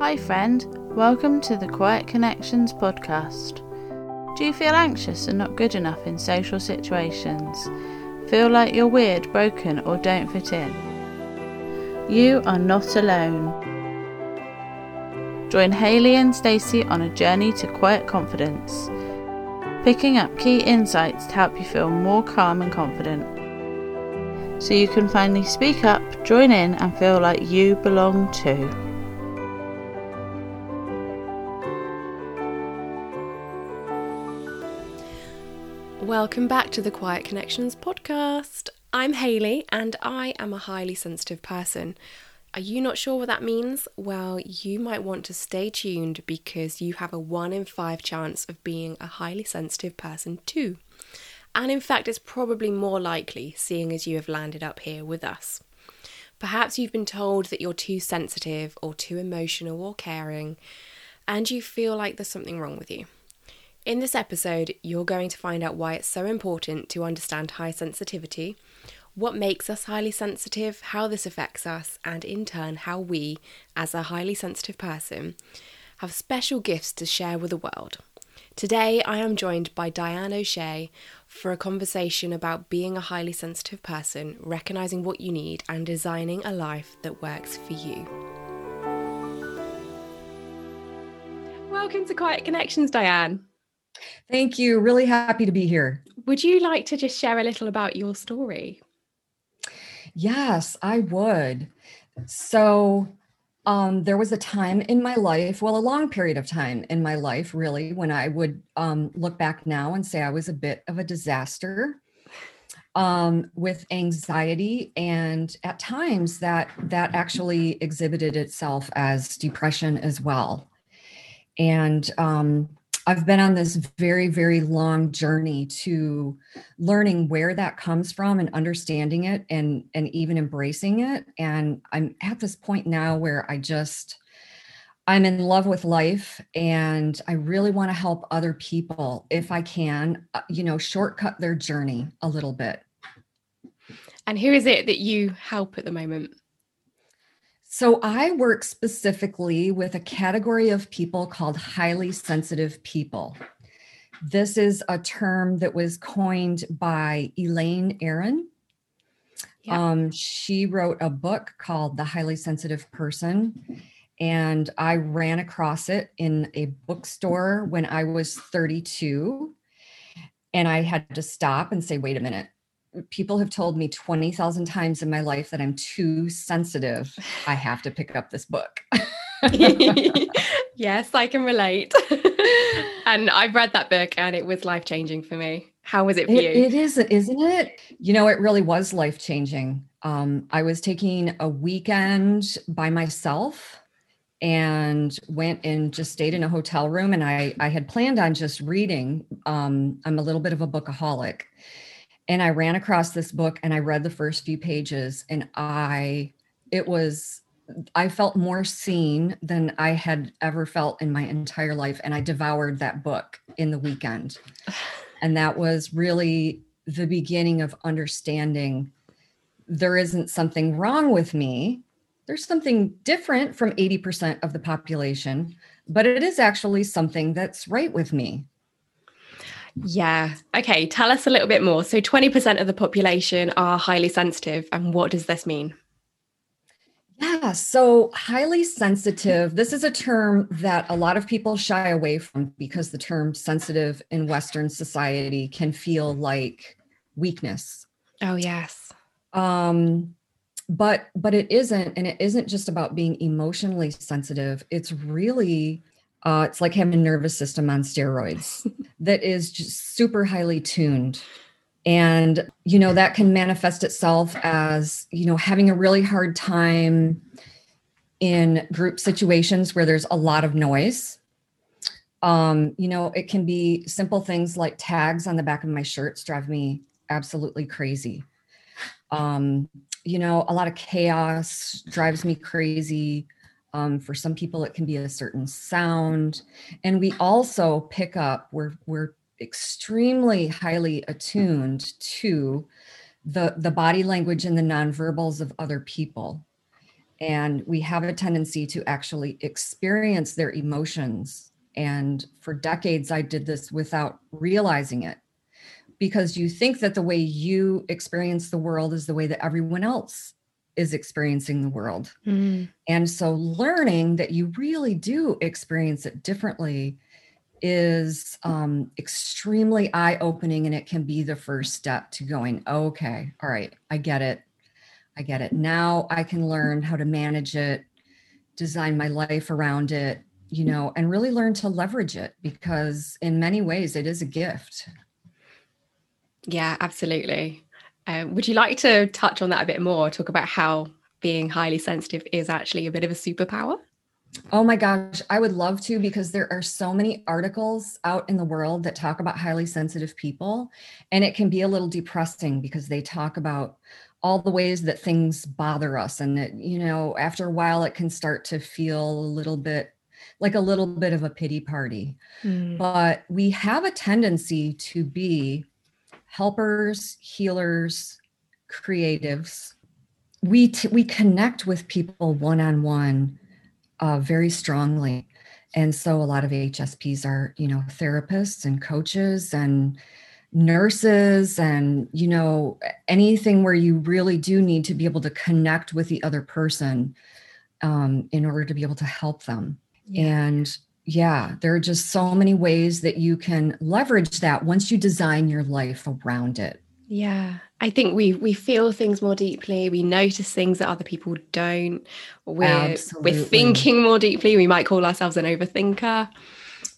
Hi, friend. Welcome to the Quiet Connections podcast. Do you feel anxious and not good enough in social situations? Feel like you're weird, broken, or don't fit in? You are not alone. Join Haley and Stacey on a journey to quiet confidence, picking up key insights to help you feel more calm and confident. So you can finally speak up, join in, and feel like you belong too. Welcome back to the Quiet Connections podcast. I'm Haley and I am a highly sensitive person. Are you not sure what that means? Well, you might want to stay tuned because you have a 1 in 5 chance of being a highly sensitive person too. And in fact, it's probably more likely seeing as you have landed up here with us. Perhaps you've been told that you're too sensitive or too emotional or caring, and you feel like there's something wrong with you. In this episode, you're going to find out why it's so important to understand high sensitivity, what makes us highly sensitive, how this affects us, and in turn, how we, as a highly sensitive person, have special gifts to share with the world. Today, I am joined by Diane O'Shea for a conversation about being a highly sensitive person, recognizing what you need, and designing a life that works for you. Welcome to Quiet Connections, Diane. Thank you. Really happy to be here. Would you like to just share a little about your story? Yes, I would. So, um, there was a time in my life, well, a long period of time in my life, really, when I would um, look back now and say I was a bit of a disaster um, with anxiety, and at times that that actually exhibited itself as depression as well. And um, I've been on this very, very long journey to learning where that comes from and understanding it and and even embracing it. And I'm at this point now where I just I'm in love with life and I really want to help other people if I can, uh, you know, shortcut their journey a little bit. And who is it that you help at the moment? So I work specifically with a category of people called highly sensitive people. This is a term that was coined by Elaine Aron. Yeah. Um, she wrote a book called The Highly Sensitive Person, and I ran across it in a bookstore when I was 32. And I had to stop and say, wait a minute, people have told me 20,000 times in my life that I'm too sensitive. I have to pick up this book. yes, I can relate. and I've read that book and it was life changing for me. How was it for it, you? It is, isn't it? You know, it really was life changing. Um, I was taking a weekend by myself and went and just stayed in a hotel room and I I had planned on just reading. Um, I'm a little bit of a bookaholic and I ran across this book and I read the first few pages and I it was I felt more seen than I had ever felt in my entire life and I devoured that book in the weekend. And that was really the beginning of understanding there isn't something wrong with me. There's something different from 80% of the population, but it is actually something that's right with me. Yeah. Okay. Tell us a little bit more. So, 20% of the population are highly sensitive. And what does this mean? Yeah. So, highly sensitive, this is a term that a lot of people shy away from because the term sensitive in Western society can feel like weakness. Oh, yes. Um, but but it isn't and it isn't just about being emotionally sensitive it's really uh, it's like having a nervous system on steroids that is just super highly tuned. And, you know, that can manifest itself as, you know, having a really hard time in group situations where there's a lot of noise. Um, you know, it can be simple things like tags on the back of my shirts drive me absolutely crazy. Um, you know, a lot of chaos drives me crazy um, for some people, it can be a certain sound. And we also pick up, we're, we're extremely highly attuned to the, the body language and the nonverbals of other people. and we have a tendency to actually experience their emotions and for decades i did this without realizing it because you think that the way you experience the world is the way that everyone else is experiencing the world. Mm. And so learning that you really do experience it differently is um, extremely eye opening. And it can be the first step to going, okay, all right, I get it. I get it. Now I can learn how to manage it, design my life around it, you know, and really learn to leverage it because in many ways it is a gift. Yeah, absolutely. Um, would you like to touch on that a bit more? Talk about how being highly sensitive is actually a bit of a superpower? Oh my gosh, I would love to because there are so many articles out in the world that talk about highly sensitive people. And it can be a little depressing because they talk about all the ways that things bother us. And that, you know, after a while, it can start to feel a little bit like a little bit of a pity party. Mm. But we have a tendency to be helpers, healers, creatives. We t- we connect with people one on one very strongly, and so a lot of HSPs are you know therapists and coaches and nurses and you know anything where you really do need to be able to connect with the other person um, in order to be able to help them yeah. and yeah, there are just so many ways that you can leverage that once you design your life around it. Yeah. I think we we feel things more deeply. We notice things that other people don't. We're Absolutely. we're thinking more deeply. We might call ourselves an overthinker.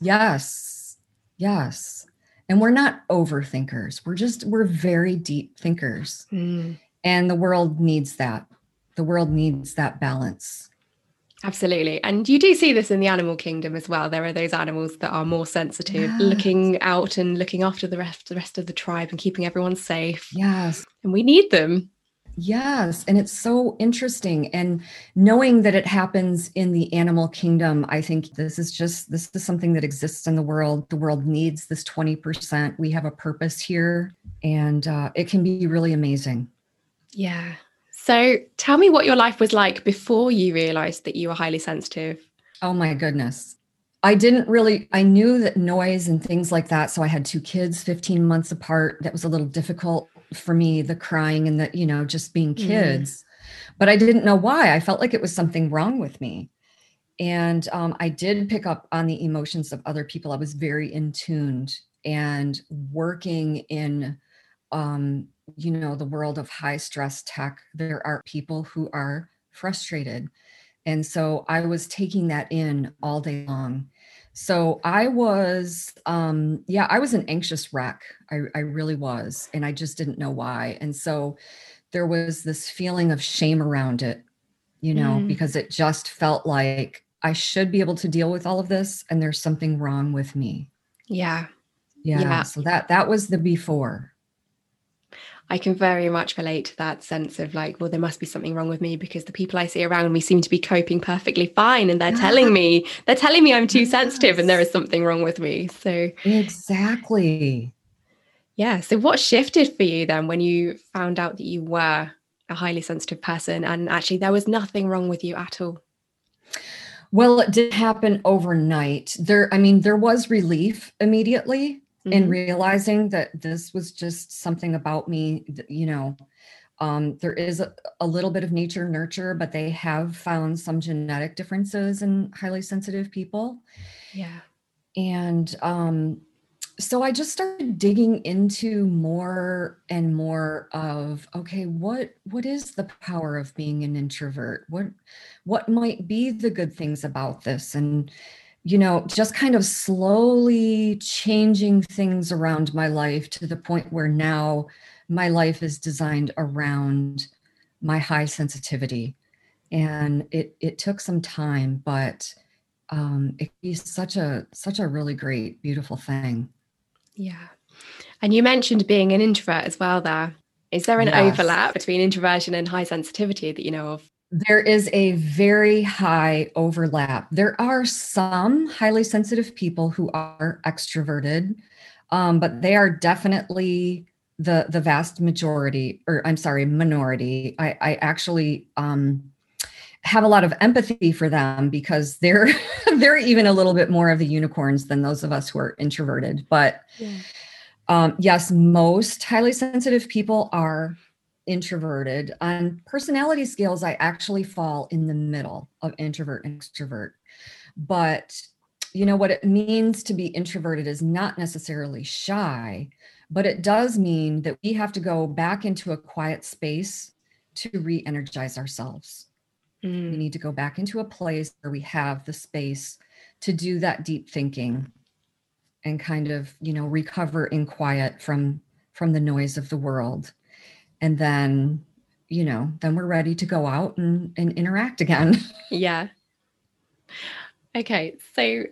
Yes. Yes. And we're not overthinkers. We're just we're very deep thinkers. Mm. And the world needs that. The world needs that balance. Absolutely. And you do see this in the animal kingdom as well. There are those animals that are more sensitive, yes. looking out and looking after the rest, the rest of the tribe and keeping everyone safe. Yes. And we need them. Yes. And it's so interesting. And knowing that it happens in the animal kingdom, I think this is just, this is something that exists in the world. The world needs this 20%. We have a purpose here and uh, it can be really amazing. Yeah. So tell me what your life was like before you realized that you were highly sensitive. Oh my goodness. I didn't really, I knew that noise and things like that. So I had two kids 15 months apart. That was a little difficult for me, the crying and the, you know, just being mm. kids. Mm. But I didn't know why. I felt like it was something wrong with me. And um, I did pick up on the emotions of other people. I was very in tuned and working in um, you know the world of high stress tech there are people who are frustrated. And so i was taking that in all day long. So i was um yeah i was an anxious wreck. I, I really was and i just didn't know why. And so there was this feeling of shame around it you know mm. because it just felt like i should be able to deal with all of this and there's something wrong with me. Yeah. Yeah, yeah. so that that was the before I can very much relate to that sense of like, well, there must be something wrong with me because the people I see around me seem to be coping perfectly fine. And they're telling me, they're telling me I'm too yes. sensitive and there is something wrong with me. So, exactly. Yeah. So, what shifted for you then when you found out that you were a highly sensitive person and actually there was nothing wrong with you at all? Well, it did happen overnight. There, I mean, there was relief immediately mm-hmm. and realizing that this was just something about me you know um, there is a, a, little bit of nature nurture but they have found some genetic differences in highly sensitive people. Yeah. And um, so i just started digging into more and more of okay what what is the power of being an introvert? What what might be the good things about this? And you know, just kind of slowly changing things around my life to the point where now my life is designed around my high sensitivity. And it it took some time, but um, it is such a such a really great, beautiful thing. Yeah. And you mentioned being an introvert as well there. Is there an yes. overlap between introversion and high sensitivity that you know of? There is a very high overlap. There are some highly sensitive people who are extroverted, um, but they are definitely the the vast majority, or I'm sorry, minority. I, I actually um, have a lot of empathy for them because they're they're even a little bit more of the unicorns than those of us who are introverted but yeah. um, yes most highly sensitive people are introverted on personality scales i actually fall in the middle of introvert and extrovert but you know what it means to be introverted is not necessarily shy but it does mean that we have to go back into a quiet space to re-energize ourselves Mm. We need to go back into a place where we have the space to do that deep thinking and kind of, you know, recover in quiet from from the noise of the world. And then, you know, then we're ready to go out and, and interact again. Yeah. Okay. So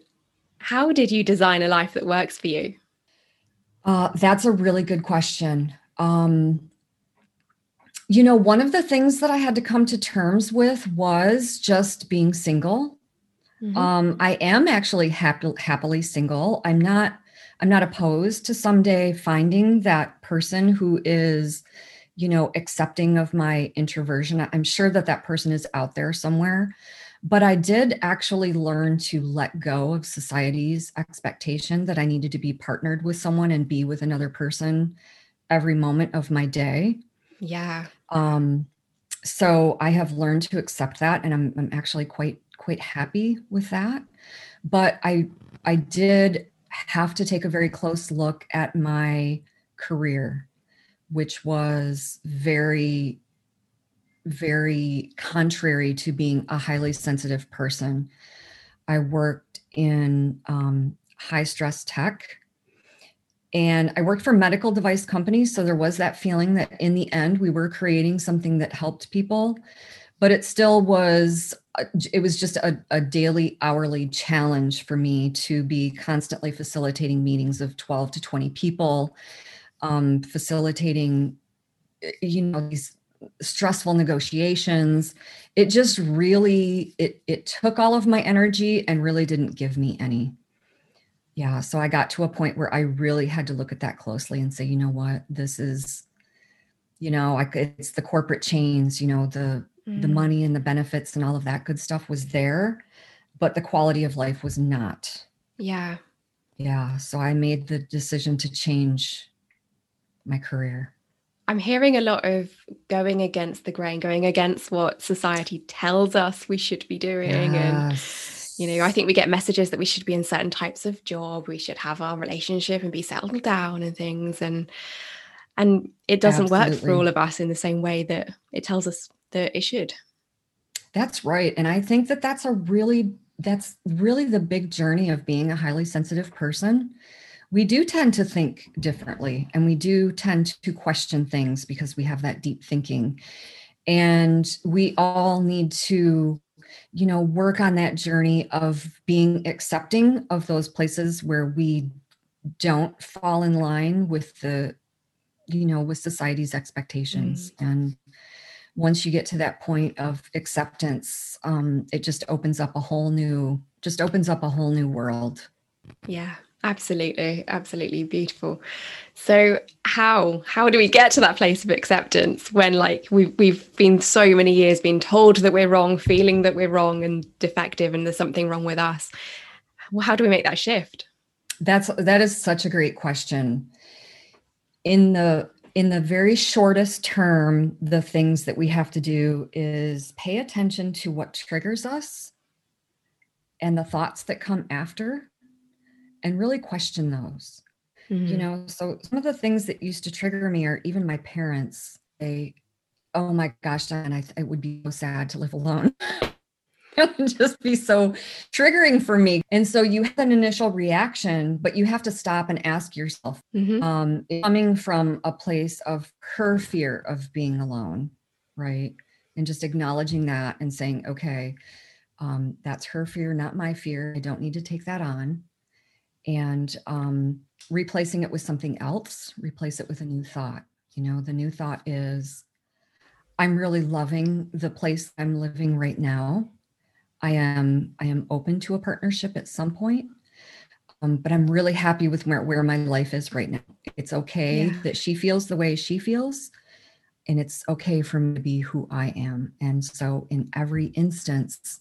how did you design a life that works for you? Uh, that's a really good question. Um, you know, one of the things that I had to come to terms with was just being single. Mm-hmm. Um, I am actually happy, happily single. I'm not. I'm not opposed to someday finding that person who is, you know, accepting of my introversion. I'm sure that that person is out there somewhere. But I did actually learn to let go of society's expectation that I needed to be partnered with someone and be with another person every moment of my day. Yeah. Um, so I have learned to accept that, and I'm, I'm actually quite quite happy with that. But I I did have to take a very close look at my career, which was very very contrary to being a highly sensitive person. I worked in um, high stress tech and I worked for medical device companies. So there was that feeling that in the end, we were creating something that helped people. But it still was, uh, it was just a, a daily, hourly challenge for me to be constantly facilitating meetings of 12 to 20 people, um, facilitating, you know, these stressful negotiations. It just really it it took all of my energy and really didn't give me any. Yeah so i got to a point where i really had to look at that closely and say you know what? This is you know I, it's the corporate chains you know the mm. the money and the benefits and all of that good stuff was there but the quality of life was not. Yeah. Yeah so i made the decision to change my career i'm hearing a lot of going against the grain going against what society tells us we should be doing yes. and you know i think we get messages that we should be in certain types of job we should have our relationship and be settled down and things and and it doesn't Absolutely. work for all of us in the same way that it tells us that it should that's right and i think that that's a really that's really the big journey of being a highly sensitive person we do tend to think differently and we do tend to question things because we have that deep thinking. And we all need to you know work on that journey of being accepting of those places where we don't fall in line with the you know with society's expectations. Mm. and once you get to that point of acceptance um it just opens up a whole new just opens up a whole new world. Yeah absolutely absolutely beautiful. So how how do we get to that place of acceptance when like we've we've been so many years being told that we're wrong feeling that we're wrong and defective and there's something wrong with us? Well, how do we make that shift? That's that is such a great question. In the in the very shortest term the things that we have to do is pay attention to what triggers us and the thoughts that come after and really question those. Mm-hmm. You know, so some of the things that used to trigger me are even my parents. They, oh my gosh, Diane, I, it would be so sad to live alone. it would just be so triggering for me. And so you have an initial reaction, but you have to stop and ask yourself, mm-hmm. um, coming from a place of her fear of being alone, right? And just acknowledging that and saying, okay, um, that's her fear, not my fear. I don't need to take that on and um, replacing it with something else, replace it with a new thought. You know, the new thought is I'm really loving the place I'm living right now. I am I am open to a partnership at some point. Um, but I'm really happy with where, where my life is right now. It's okay yeah. that she feels the way she feels. and it's okay for me to be who I am. And so, in every instance,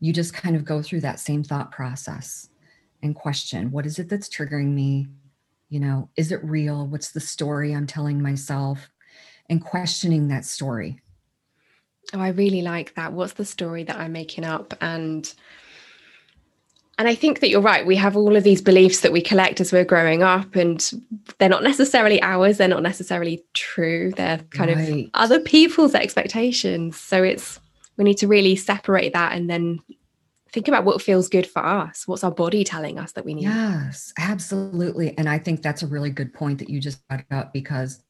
you just kind of go through that same thought process and question what is it that's triggering me? You know, is it real? What's the story I'm telling myself? And questioning that story. Oh, I really like that. What's the story that I'm making up? And and I think that you're right. We have all of these beliefs that we collect as we're growing up, and they're not necessarily ours. They're not necessarily true. They're kind right. of other people's expectations. So it's we need to really separate that and then think about what feels good for us. What's our body telling us that we need? Yes, absolutely. And I think that's a really good point that you just brought up because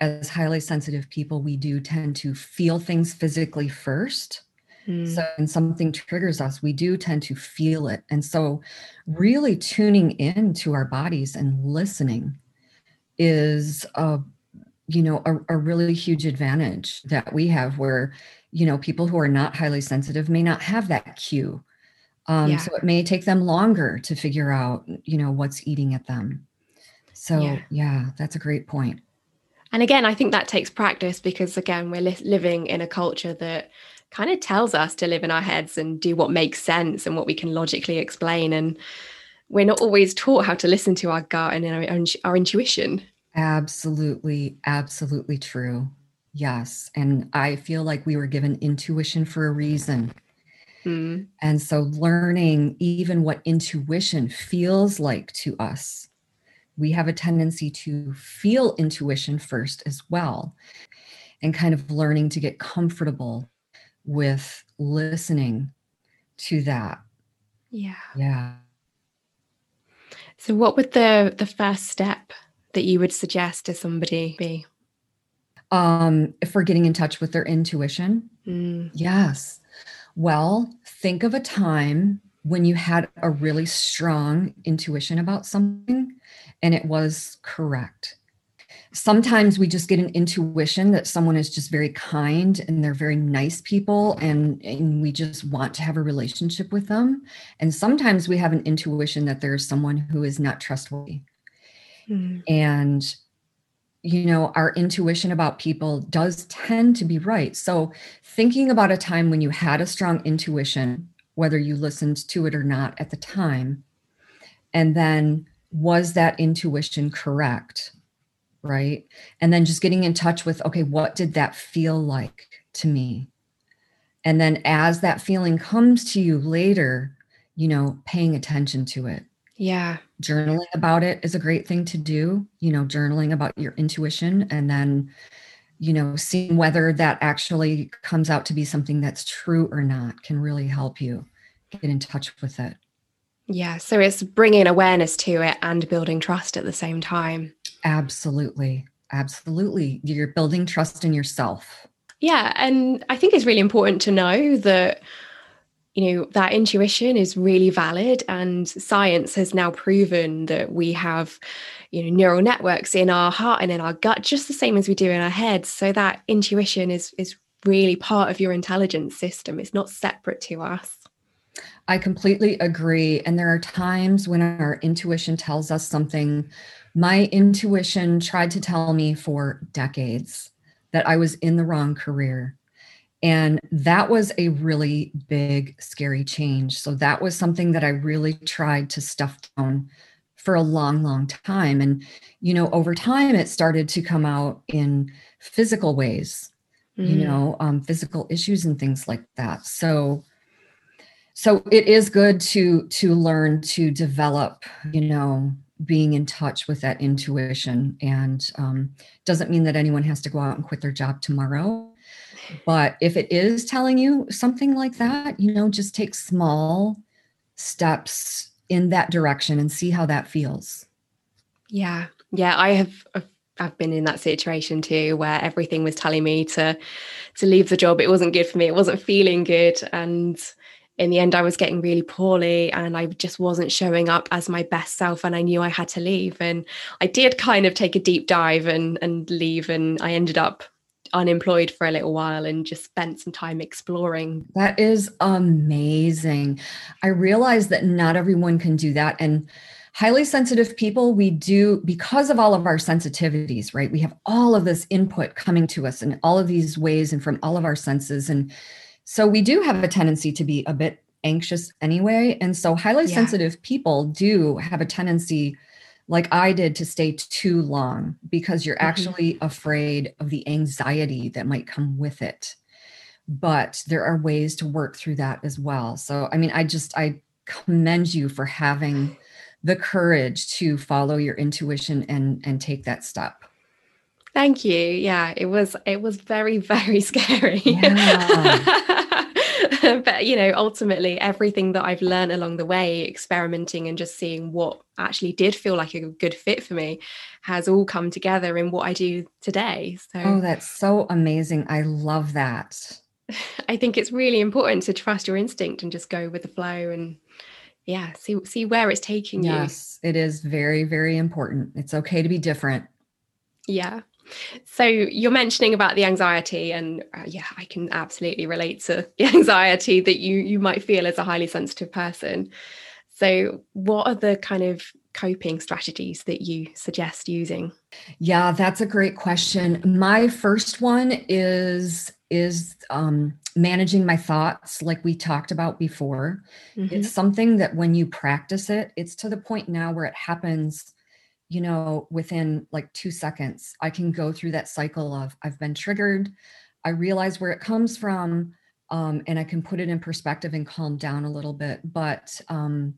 as highly sensitive people, we do tend to feel things physically first Mm. So when something triggers us, we do tend to feel it. And so really tuning into our bodies and listening is a you know a, a really huge advantage that we have where you know people who are not highly sensitive may not have that cue um, yeah. so it may take them longer to figure out you know what's eating at them so yeah. yeah that's a great point. and again i think that takes practice because again we're li- living in a culture that kind of tells us to live in our heads and do what makes sense and what we can logically explain. And we're not always taught how to listen to our gut and our, our intuition. Absolutely, absolutely true. Yes. And I feel like we were given intuition for a reason. Mm. And so learning even what intuition feels like to us, we have a tendency to feel intuition first as well. And kind of learning to get comfortable with listening to that. Yeah. Yeah. So what would the the first step that you would suggest to somebody be? Um, if we're getting in touch with their intuition. Mm. Yes. Well, think of a time when you had a really strong intuition about something and it was correct. Sometimes we just get an intuition that someone is just very kind and they're very nice people and, and we just want to have a relationship with them. And sometimes we have an intuition that there's someone who is not trustworthy. Mm. and you know our intuition about people does tend to be right so thinking about a time when you had a strong intuition whether you listened to it or not at the time and then was that intuition correct right? And then just getting in touch with, okay, what did that feel like to me? And then as that feeling comes to you later, you know, paying attention to it. Yeah. Journaling about it is a great thing to do, you know, journaling about your intuition and then, you know, seeing whether that actually comes out to be something that's true or not can really help you get in touch with it. Yeah. So it's bringing awareness to it and building trust at the same time. Absolutely. Absolutely. You're building trust in yourself. Yeah. And I think it's really important to know that, you know, that intuition is really valid. And science has now proven that we have, you know, neural networks in our heart and in our gut, just the same as we do in our heads. So that intuition is is really part of your intelligence system. It's not separate to us. I completely agree. And there are times when our intuition tells us something my intuition tried to tell me for decades that I was in the wrong career. And that was a really big, scary change. So that was something that I really tried to stuff down for a long, long time. And, you know, over time, it started to come out in physical ways, mm. you know, um, physical issues and things like that. So, so it is good to to learn to develop you know being in touch with that intuition and um, doesn't mean that anyone has to go out and quit their job tomorrow but if it is telling you something like that you know just take small steps in that direction and see how that feels yeah yeah i have I've been in that situation too where everything was telling me to to leave the job it wasn't good for me it wasn't feeling good and in the end, I was getting really poorly and I just wasn't showing up as my best self. And I knew I had to leave. And I did kind of take a deep dive and, and leave. And I ended up unemployed for a little while and just spent some time exploring. That is amazing. I realize that not everyone can do that. And highly sensitive people, we do, because of all of our sensitivities, right? We have all of this input coming to us in all of these ways and from all of our senses. And so we do have a tendency to be a bit anxious anyway. And so highly yeah. sensitive people do have a tendency, like I did, to stay too long because you're mm-hmm. actually afraid of the anxiety that might come with it. But there are ways to work through that as well. So, I mean, I just, I commend you for having the courage to follow your intuition and and take that step thank you yeah it was it was very very scary yeah. but you know ultimately everything that i've learned along the way experimenting and just seeing what actually did feel like a good fit for me has all come together in what i do today. So oh that's so amazing. I love that. I think it's really important to trust your instinct and just go with the flow and yeah see see where it's taking yes, you. Yes it is very very important. It's okay to be different. Yeah so you're mentioning about the anxiety and uh, yeah i can absolutely relate to the anxiety that you you might feel as a highly sensitive person. So what are the kind of coping strategies that you suggest using? Yeah that's a great question. My first one is is um, managing my thoughts like we talked about before. Mm-hmm. it's something that when you practice it it's to the point now where it happens you know within like two seconds i can go through that cycle of i've been triggered i realize where it comes from um, and i can put it in perspective and calm down a little bit. But um,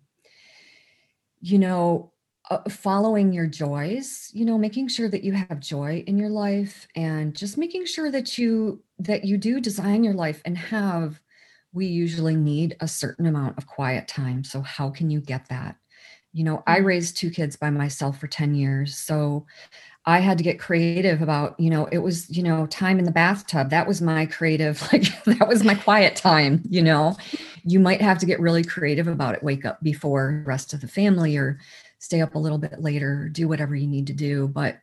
you know uh, following your joys you know making sure that you have joy in your life and just making sure that you that you do design your life and have we usually need a certain amount of quiet time. So how can you get that you know i mm-hmm. raised two kids by myself for 10 years so i had to get creative about you know it was you know time in the bathtub that was my creative like that was my quiet time you know you might have to get really creative about it wake up before the rest of the family or stay up a little bit later, do whatever you need to do. But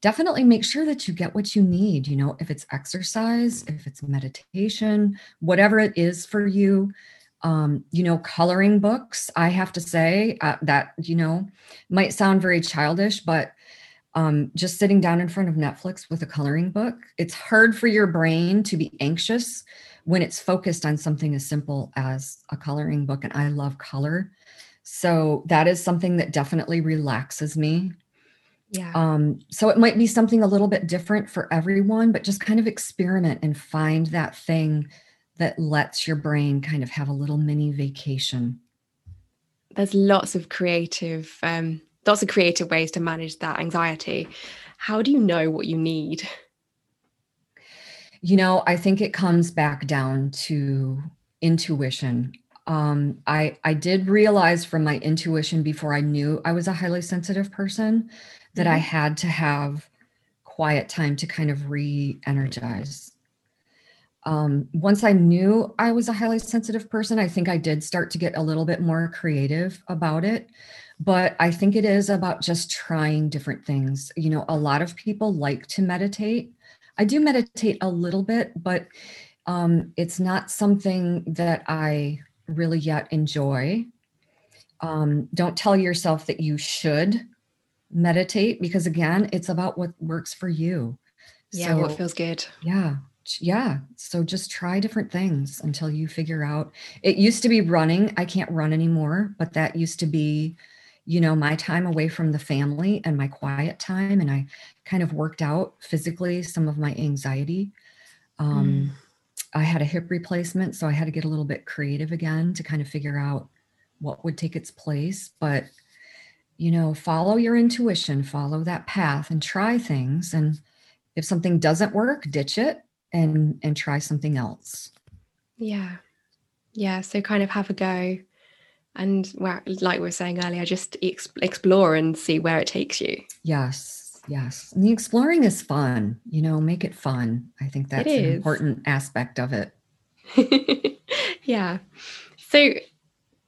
definitely make sure that you get what you need. You know, if it's exercise, if it's meditation, whatever it is for you. Um, you know, coloring books, I have to say uh, that, you know, might sound very childish, but um, just sitting down in front of Netflix with a coloring book, it's hard for your brain to be anxious when it's focused on something as simple as a coloring book. And I love color. So that is something that definitely relaxes me. Yeah. Um, so it might be something a little bit different for everyone, but just kind of experiment and find that thing that lets your brain kind of have a little mini vacation. There's lots of creative, um, lots of creative ways to manage that anxiety. How do you know what you need? You know, I think it comes back down to intuition um, I I did realize from my intuition before I knew I was a highly sensitive person that mm-hmm. I had to have quiet time to kind of re-energize. Um, once I knew I was a highly sensitive person, I think I did start to get a little bit more creative about it. But I think it is about just trying different things. You know, a lot of people like to meditate. I do meditate a little bit, but um, it's not something that I really yet enjoy. Um, don't tell yourself that you should meditate because, again, it's about what works for you. Yeah, so, what feels good. Yeah. Yeah. So just try different things until you figure out. It used to be running. I can't run anymore, but that used to be, you know, my time away from the family and my quiet time. And I kind of worked out physically some of my anxiety. Um, mm I had a hip replacement, so I had to get a little bit creative again to kind of figure out what would take its place. But, you know, follow your intuition, follow that path and try things. And if something doesn't work, ditch it and and try something else. Yeah. Yeah. So kind of have a go. And where, like we were saying earlier, just explore and see where it takes you. Yes yes and the exploring is fun you know make it fun i think that's an important aspect of it yeah so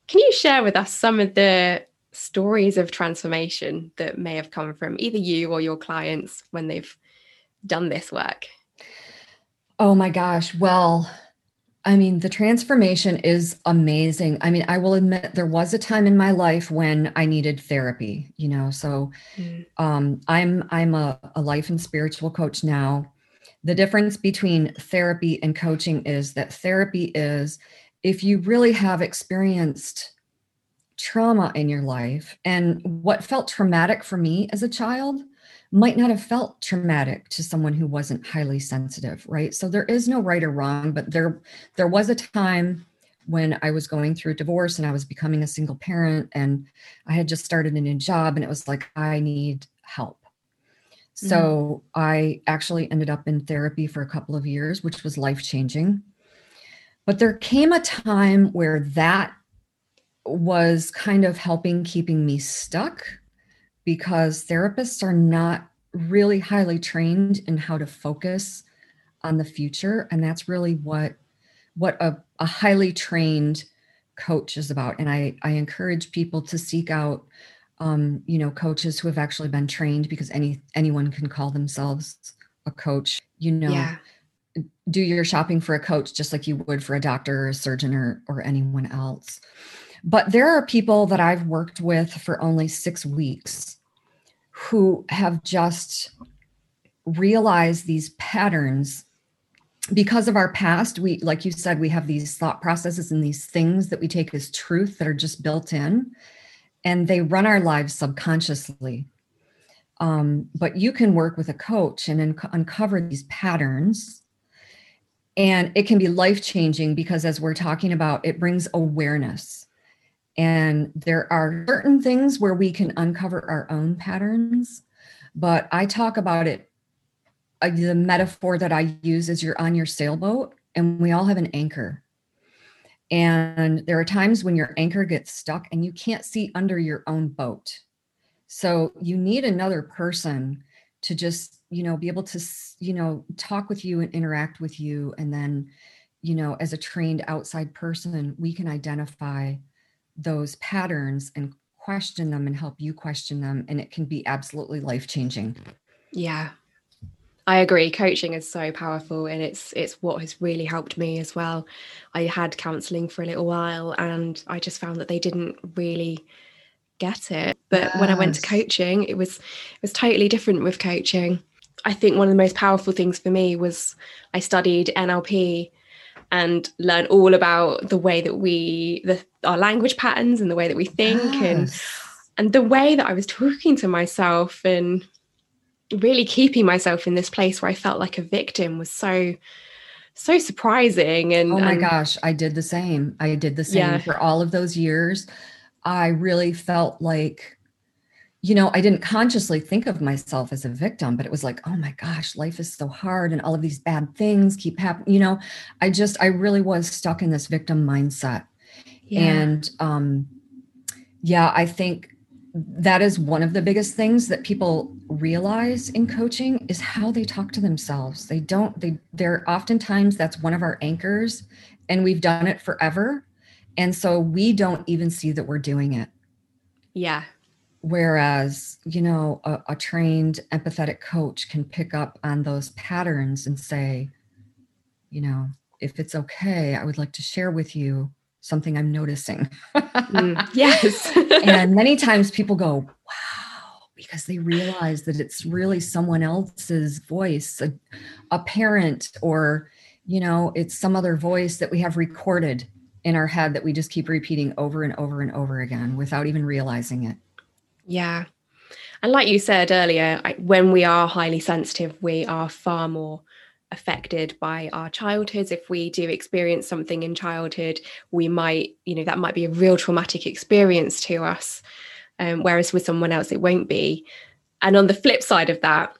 can you share with us some of the stories of transformation that may have come from either you or your clients when they've done this work oh my gosh well I mean, the transformation is amazing. I mean, I will admit there was a time in my life when I needed therapy, you know. So mm. um, I'm I'm a, a life and spiritual coach now. The difference between therapy and coaching is that therapy is if you really have experienced trauma in your life and what felt traumatic for me as a child might not have felt traumatic to someone who wasn't highly sensitive right? So there is no right or wrong but there there was a time when i was going through a divorce and i was becoming a single parent and i had just started a new job and it was like i need help. So mm-hmm. i actually ended up in therapy for a couple of years which was life changing but there came a time where that was kind of helping keeping me stuck because therapists are not really highly trained in how to focus on the future. And that's really what what a, a highly trained coach is about. And i i encourage people to seek out um, you know coaches who have actually been trained because any anyone can call themselves a coach. You know yeah. do your shopping for a coach just like you would for a doctor or a surgeon or or anyone else but there are people that i've worked with for only six weeks who have just realized these patterns. Because of our past we like you said we have these thought processes and these things that we take as truth that are just built in and they run our lives subconsciously. Um, but you can work with a coach and un- uncover these patterns and it can be life changing because as we're talking about it brings awareness and there are certain things where we can uncover our own patterns, but I talk about it. Uh, the metaphor that I use is you're on your sailboat and we all have an anchor. And there are times when your anchor gets stuck and you can't see under your own boat. So you need another person to just, you know, be able to, you know, talk with you and interact with you. And then, you know, as a trained outside person, we can identify those patterns and question them and help you question them. And it can be absolutely life changing. Yeah. I agree. Coaching is so powerful and it's it's what has really helped me as well. I had counseling for a little while and I just found that they didn't really get it. But yes. when I went to coaching, it was it was totally different with coaching. I think one of the most powerful things for me was I studied NLP and learn all about the way that we the our language patterns and the way that we think yes. and and the way that I was talking to myself and really keeping myself in this place where I felt like a victim was so so surprising and oh my gosh i did the same i did the same yeah. for all of those years i really felt like you know, I didn't consciously think of myself as a victim, but it was like, oh my gosh, life is so hard and all of these bad things keep happening. You know, I just, I really was stuck in this victim mindset. Yeah. And um, yeah, I think that is one of the biggest things that people realize in coaching is how they talk to themselves. They don't, they, they're oftentimes that's one of our anchors and we've done it forever. And so we don't even see that we're doing it. Yeah, Whereas, you know, a, a, trained empathetic coach can pick up on those patterns and say, you know, if it's okay, I would like to share with you something I'm noticing. mm, yes. and many times people go, wow, because they realize that it's really someone else's voice, a, a parent, or, you know, it's some other voice that we have recorded in our head that we just keep repeating over and over and over again without even realizing it. Yeah. And like you said earlier, when we are highly sensitive, we are far more affected by our childhoods. If we do experience something in childhood, we might, you know, that might be a real traumatic experience to us. Um, whereas with someone else, it won't be. And on the flip side of that,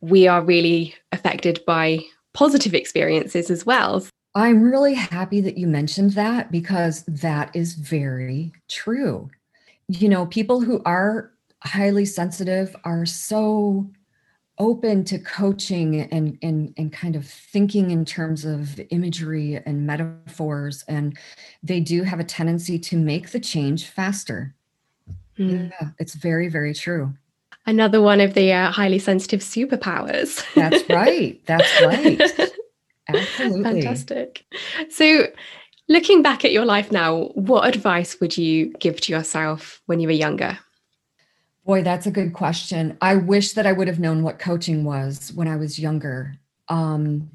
we are really affected by positive experiences as well. I'm really happy that you mentioned that because that is very true you know, people who are highly sensitive are so open to coaching and and and kind of thinking in terms of imagery and metaphors and they do have a tendency to make the change faster mm. yeah it's very very true another one of the uh, highly sensitive superpowers that's right that's right Absolutely. Fantastic. So, looking back at your life now, what advice would you give to yourself when you were younger? Boy, that's a good question. I wish that I would have known what coaching was when I was younger. Um,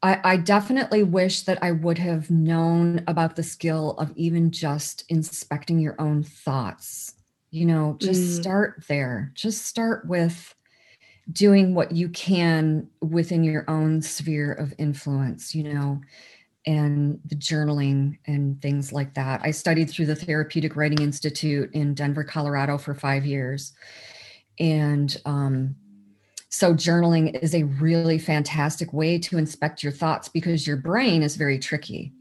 I, I, definitely wish that I would have known about the skill of even just inspecting your own thoughts. You know, just mm. start there. Just start with doing what you can within your own sphere of influence, you know, and the journaling and things like that. I studied through the Therapeutic Writing Institute in Denver, Colorado for five years. And um, so, journaling is a really fantastic way to inspect your thoughts because your brain is very tricky.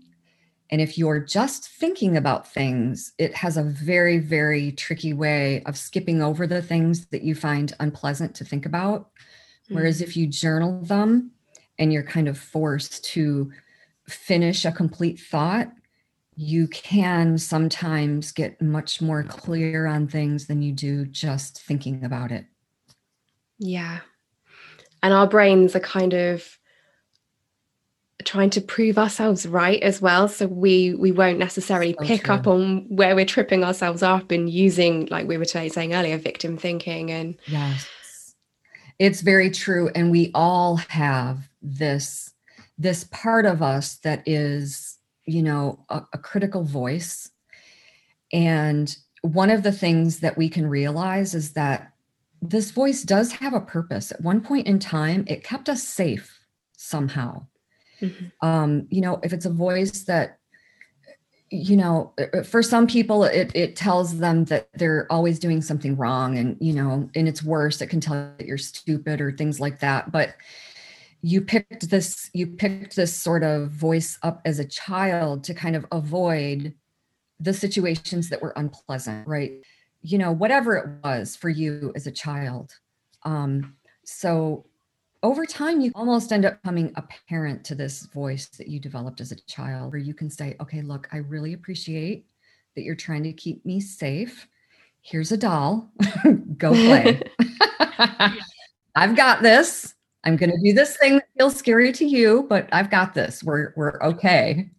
And if you're just thinking about things, it has a very, very tricky way of skipping over the things that you find unpleasant to think about. Mm-hmm. Whereas if you journal them and you're kind of forced to finish a complete thought, you can sometimes get much more clear on things than you do just thinking about it. Yeah and our brains are kind of trying to prove ourselves right as well so we we won't necessarily so pick true. up on where we're tripping ourselves up and using like we were saying earlier victim thinking and yes it's very true and we all have this this part of us that is you know a, a critical voice and one of the things that we can realize is that this voice does have a purpose. At one point in time, it kept us safe somehow. Mm-hmm. Um, you know, if it's a voice that, you know, uh, uh, for some people, it it tells them that they're always doing something wrong, and you know, and it's worse. It can tell that you're stupid or things like that. But you picked this, you picked this sort of voice up as a child to kind of avoid the situations that were unpleasant, right? you know, whatever it was for you as a child. Um, so over time, you almost end up becoming a parent to this voice that you developed as a child, where you can say, okay, look, I really appreciate that you're trying to keep me safe. Here's a doll. Go play. I've got this. I'm going to do this thing that feels scary to you, but I've got this. We're we're okay.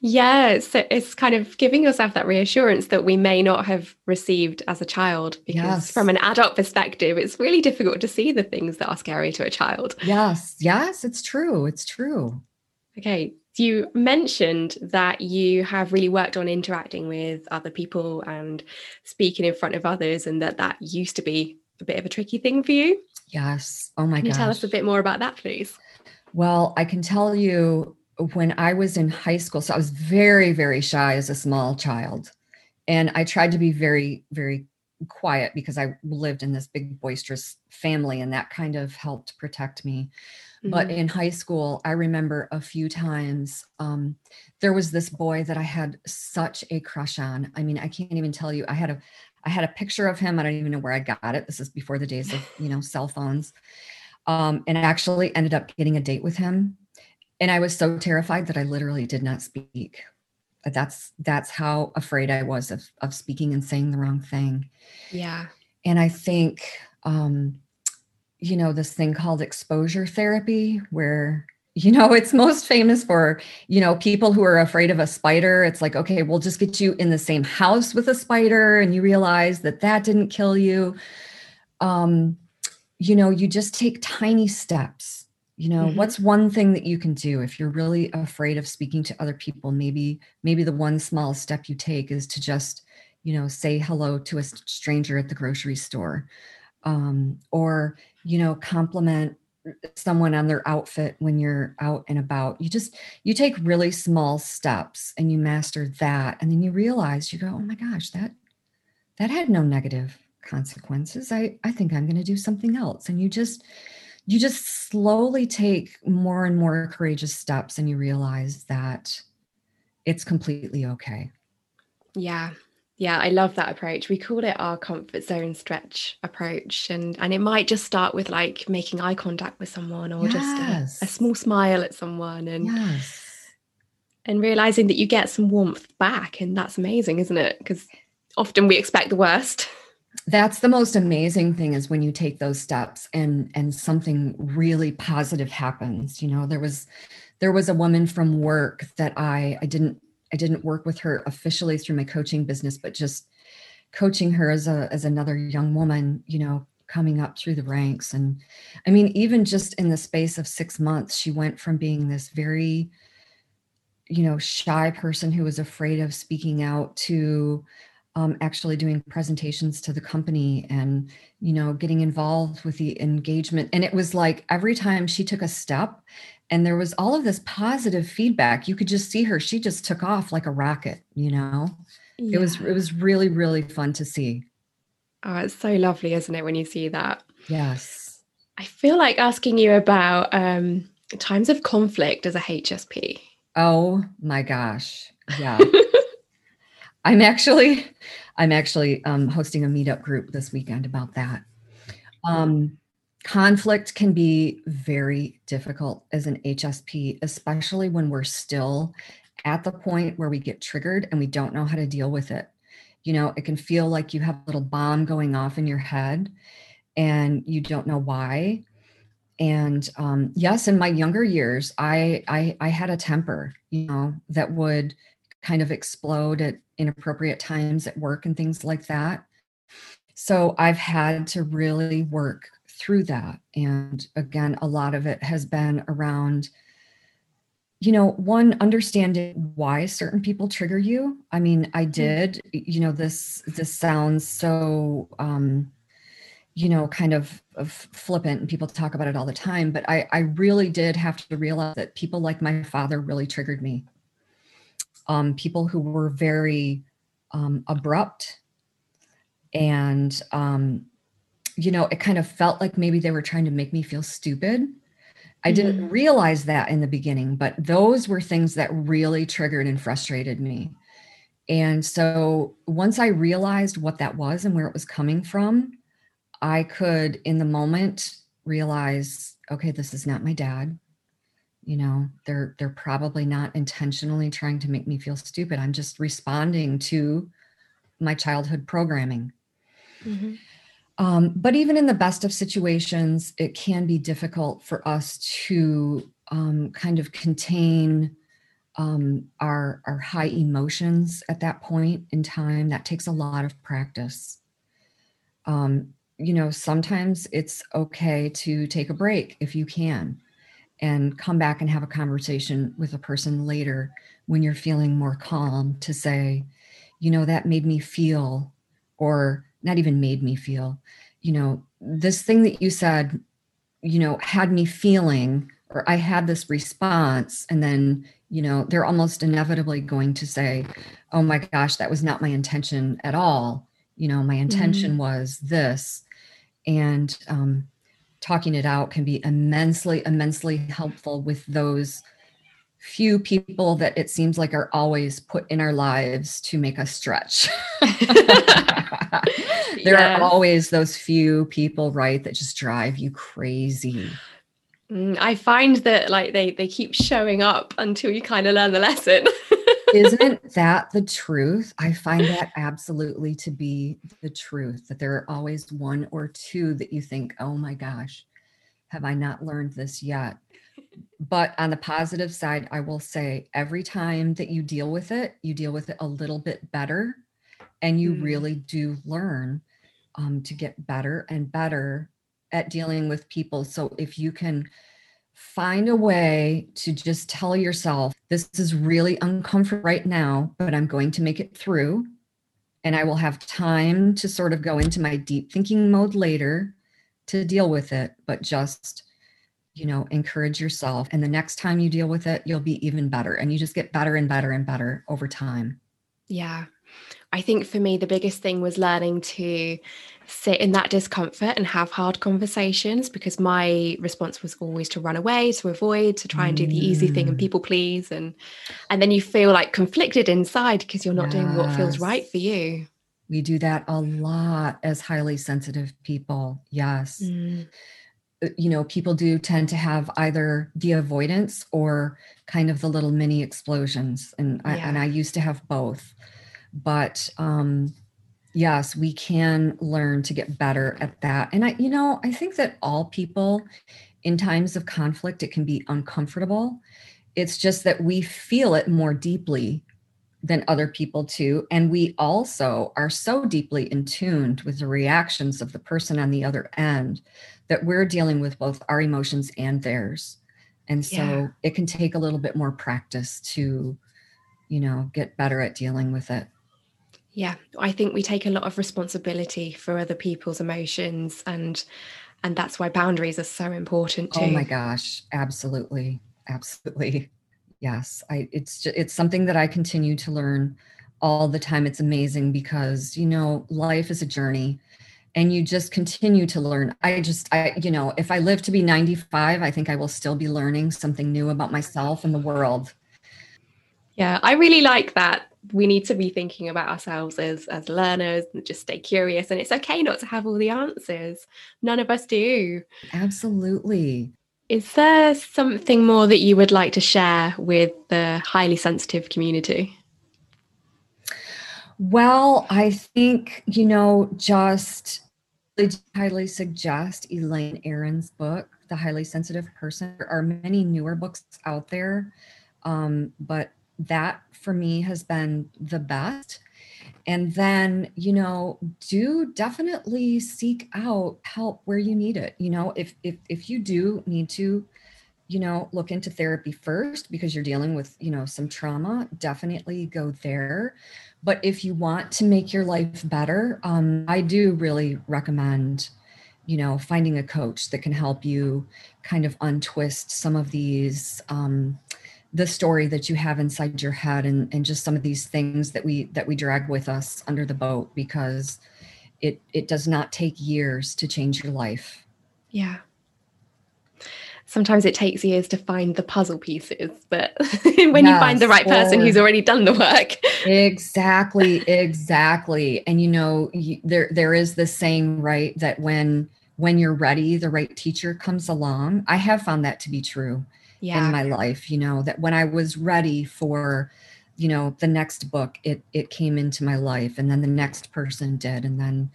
Yeah, so it's kind of giving yourself that reassurance that we may not have received as a child because yes. from an adult perspective it's really difficult to see the things that are scary to a child. Yes, yes, it's true. It's true. Okay, you mentioned that you have really worked on interacting with other people and speaking in front of others and that that used to be a bit of a tricky thing for you. Yes. Oh my god. Can you tell us a bit more about that please? Well, I can tell you when I was in high school, so I was very, very shy as a small child. And I tried to be very, very quiet because I lived in this big, boisterous family, and that kind of helped protect me. Mm-hmm. But in high school, I remember a few times um, there was this boy that I had such a crush on. I mean, I can't even tell you. I had a I had a picture of him. I don't even know where I got it. This is before the days of you know cell phones. Um, and I actually ended up getting a date with him and i was so terrified that i literally did not speak that's that's how afraid i was of of speaking and saying the wrong thing yeah and i think um you know this thing called exposure therapy where you know it's most famous for you know people who are afraid of a spider. It's like okay we'll just get you in the same house with a spider and you realize that that didn't kill you. Um you know you just take tiny steps. You know mm-hmm. what's one thing that you can do if you're really afraid of speaking to other people? Maybe maybe the one small step you take is to just you know say hello to a stranger at the grocery store. Um, or you know compliment someone on their outfit when you're out and about you just you take really small steps and you master that and then you realize you go oh my gosh that that had no negative consequences i i think i'm going to do something else and you just you just slowly take more and more courageous steps and you realize that it's completely okay. Yeah. Yeah, I love that approach. We call it our comfort zone stretch approach and and it might just start with like making eye contact with someone or yes. just a, a, small smile at someone and yes. and realizing that you get some warmth back and that's amazing, isn't it? Because often we expect the worst. that's the most amazing thing is when you take those steps and and something really positive happens you know there was there was a woman from work that i i didn't i didn't work with her officially through my coaching business but just coaching her as a as another young woman you know coming up through the ranks. And i mean even just in the space of 6 months she went from being this very you know shy person who was afraid of speaking out to um, actually doing presentations to the company and you know getting involved with the engagement. And it was like every time she took a step and there was all of this positive feedback. You could just see her. She just took off like a rocket you know? Yeah. it was it was really really fun to see. Oh it's so lovely isn't it when you see that? Yes. I feel like asking you about um times of conflict as a hsp oh my gosh. Yeah. I'm actually, I'm actually um, hosting a meetup group this weekend about that. Um, conflict can be very difficult as an HSP, especially when we're still at the point where we get triggered and we don't know how to deal with it. You know, it can feel like you have a little bomb going off in your head and you don't know why. And um, yes, in my younger years, I, I I had a temper, you know, that would kind of explode at inappropriate times at work and things like that. So I've had to really work through that. And again, a lot of it has been around, you know, one, understanding why certain people trigger you. I mean, I mm. did, you know, this this sounds so um, you know, kind of, of flippant and people talk about it all the time, but I, I really did have to realize that people like my father really triggered me um, people who were very um, abrupt and um, you know it kind of felt like maybe they were trying to make me feel stupid. I didn't mm-hmm. realize that in the beginning but those were things that really triggered and frustrated me. And so once i realized what that was and where it was coming from i could in the moment realize okay this is not my dad. You know they're they're probably not intentionally trying to make me feel stupid. I'm just responding to my childhood programming. Mm-hmm. Um, but even in the best of situations it can be difficult for us to um, kind of contain um, our our high emotions at that point in time. That takes a lot of practice. Um, you know sometimes it's okay to take a break if you can and come back and have a conversation with a person later when you're feeling more calm to say, you know, that made me feel, or not even made me feel, you know, this thing that you said, you know, had me feeling, or I had this response. And then, you know, they're almost inevitably going to say, oh my gosh, that was not my intention at all. You know, my intention mm-hmm. was this. And, um, talking it out can be immensely, immensely helpful with those few people that it seems like are always put in our lives to make us stretch. there yes. are always those few people, right, that just drive you crazy. Mm, I find that like they they keep showing up until you kind of learn the lesson. Isn't that the truth? I find that absolutely to be the truth that there are always one or two that you think, oh my gosh, have I not learned this yet? But on the positive side, I will say every time that you deal with it, you deal with it a little bit better and you mm. really do learn um, to get better and better at dealing with people. So if you can find a way to just tell yourself, this is really uncomfortable right now, but I'm going to make it through. And I will have time to sort of go into my deep thinking mode later to deal with it, but just, you know, encourage yourself. And the next time you deal with it, you'll be even better. And you just get better and better and better over time. Yeah. I think for me, the biggest thing was learning to sit in that discomfort and have hard conversations because my response was always to run away to avoid to try and do the easy thing and mm. people please and and then you feel like conflicted inside because you're not yes. doing what feels right for you we do that a lot as highly sensitive people yes mm. Uh, you know people do tend to have either the avoidance or kind of the little mini explosions and yeah. I, and I used to have both but um yes, we can learn to get better at that. And I, you know, I think that all people in times of conflict, it can be uncomfortable. It's just that we feel it more deeply than other people too. And we also are so deeply in tuned with the reactions of the person on the other end that we're dealing with both our emotions and theirs. And so yeah. it can take a little bit more practice to, you know, get better at dealing with it. Yeah, I think we take a lot of responsibility for other people's emotions and and that's why boundaries are so important too. Oh my gosh, absolutely. Absolutely. Yes, I it's just, it's something that I continue to learn all the time. It's amazing because, you know, life is a journey and you just continue to learn. I just I you know, if I live to be 95, I think I will still be learning something new about myself and the world. Yeah, I really like that we need to be thinking about ourselves as as learners and just stay curious. And it's okay not to have all the answers. None of us do. Absolutely. Is there something more that you would like to share with the highly sensitive community? Well i think you know just highly suggest elaine aron's book the highly sensitive person there are many newer books out there um, but that for me has been the best. And then, you know, do definitely seek out help where you need it. You know, if if if you do need to, you know, look into therapy first because you're dealing with, you know, some trauma, definitely go there. But if you want to make your life better, um, I do really recommend, you know, finding a coach that can help you kind of untwist some of these um, the story that you have inside your head and, and just some of these things that we that we drag with us under the boat because it it does not take years to change your life. Yeah sometimes it takes years to find the puzzle pieces but when yes, you find the right person who's already done the work. Exactly exactly. And you know you, there there is this saying right that when when you're ready the right teacher comes along. I have found that to be true yeah. in my life you know that when i was ready for you know the next book it it came into my life and then the next person did and then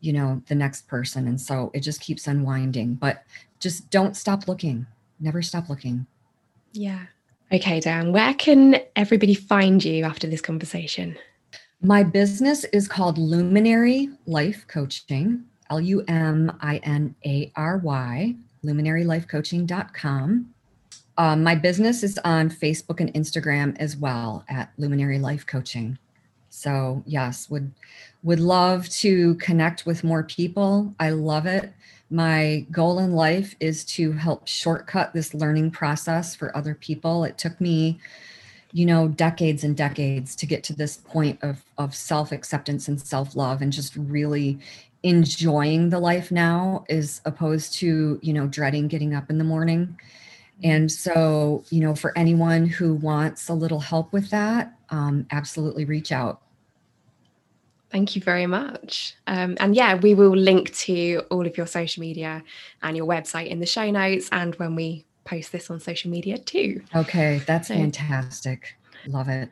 you know the next person. And so it just keeps unwinding but just don't stop looking. Never stop looking. Yeah. Okay dan where can everybody find you after this conversation? My business is called luminary life coaching l-u-m-i-n-a-r-y luminarylifecoaching.com um, my business is on Facebook and Instagram as well at Luminary Life Coaching. So yes, would would love to connect with more people. I love it. My goal in life is to help shortcut this learning process for other people. It took me, you know, decades and decades to get to this point of of self-acceptance and self-love and just really enjoying the life now as opposed to, you know, dreading getting up in the morning and so, you know, for anyone who wants a little help with that, um, absolutely reach out. Thank you very much. Um, and yeah, we will link to all of your social media and your website in the show notes and when we post this on social media too. Okay, that's so, fantastic. Love it.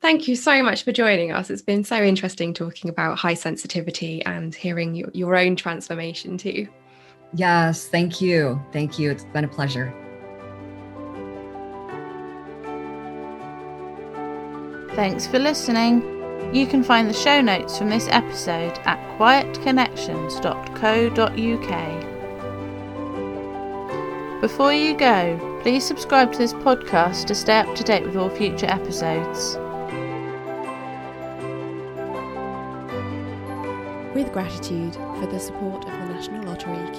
Thank you so much for joining us. It's been so interesting talking about high sensitivity and hearing your, your own transformation too. Yes, thank you. Thank you. It's been a pleasure. Thanks for listening. You can find the show notes from this episode at quietconnections.co.uk. Before you go, please subscribe to this podcast to stay up to date with all future episodes. With gratitude for the support of the National Lottery.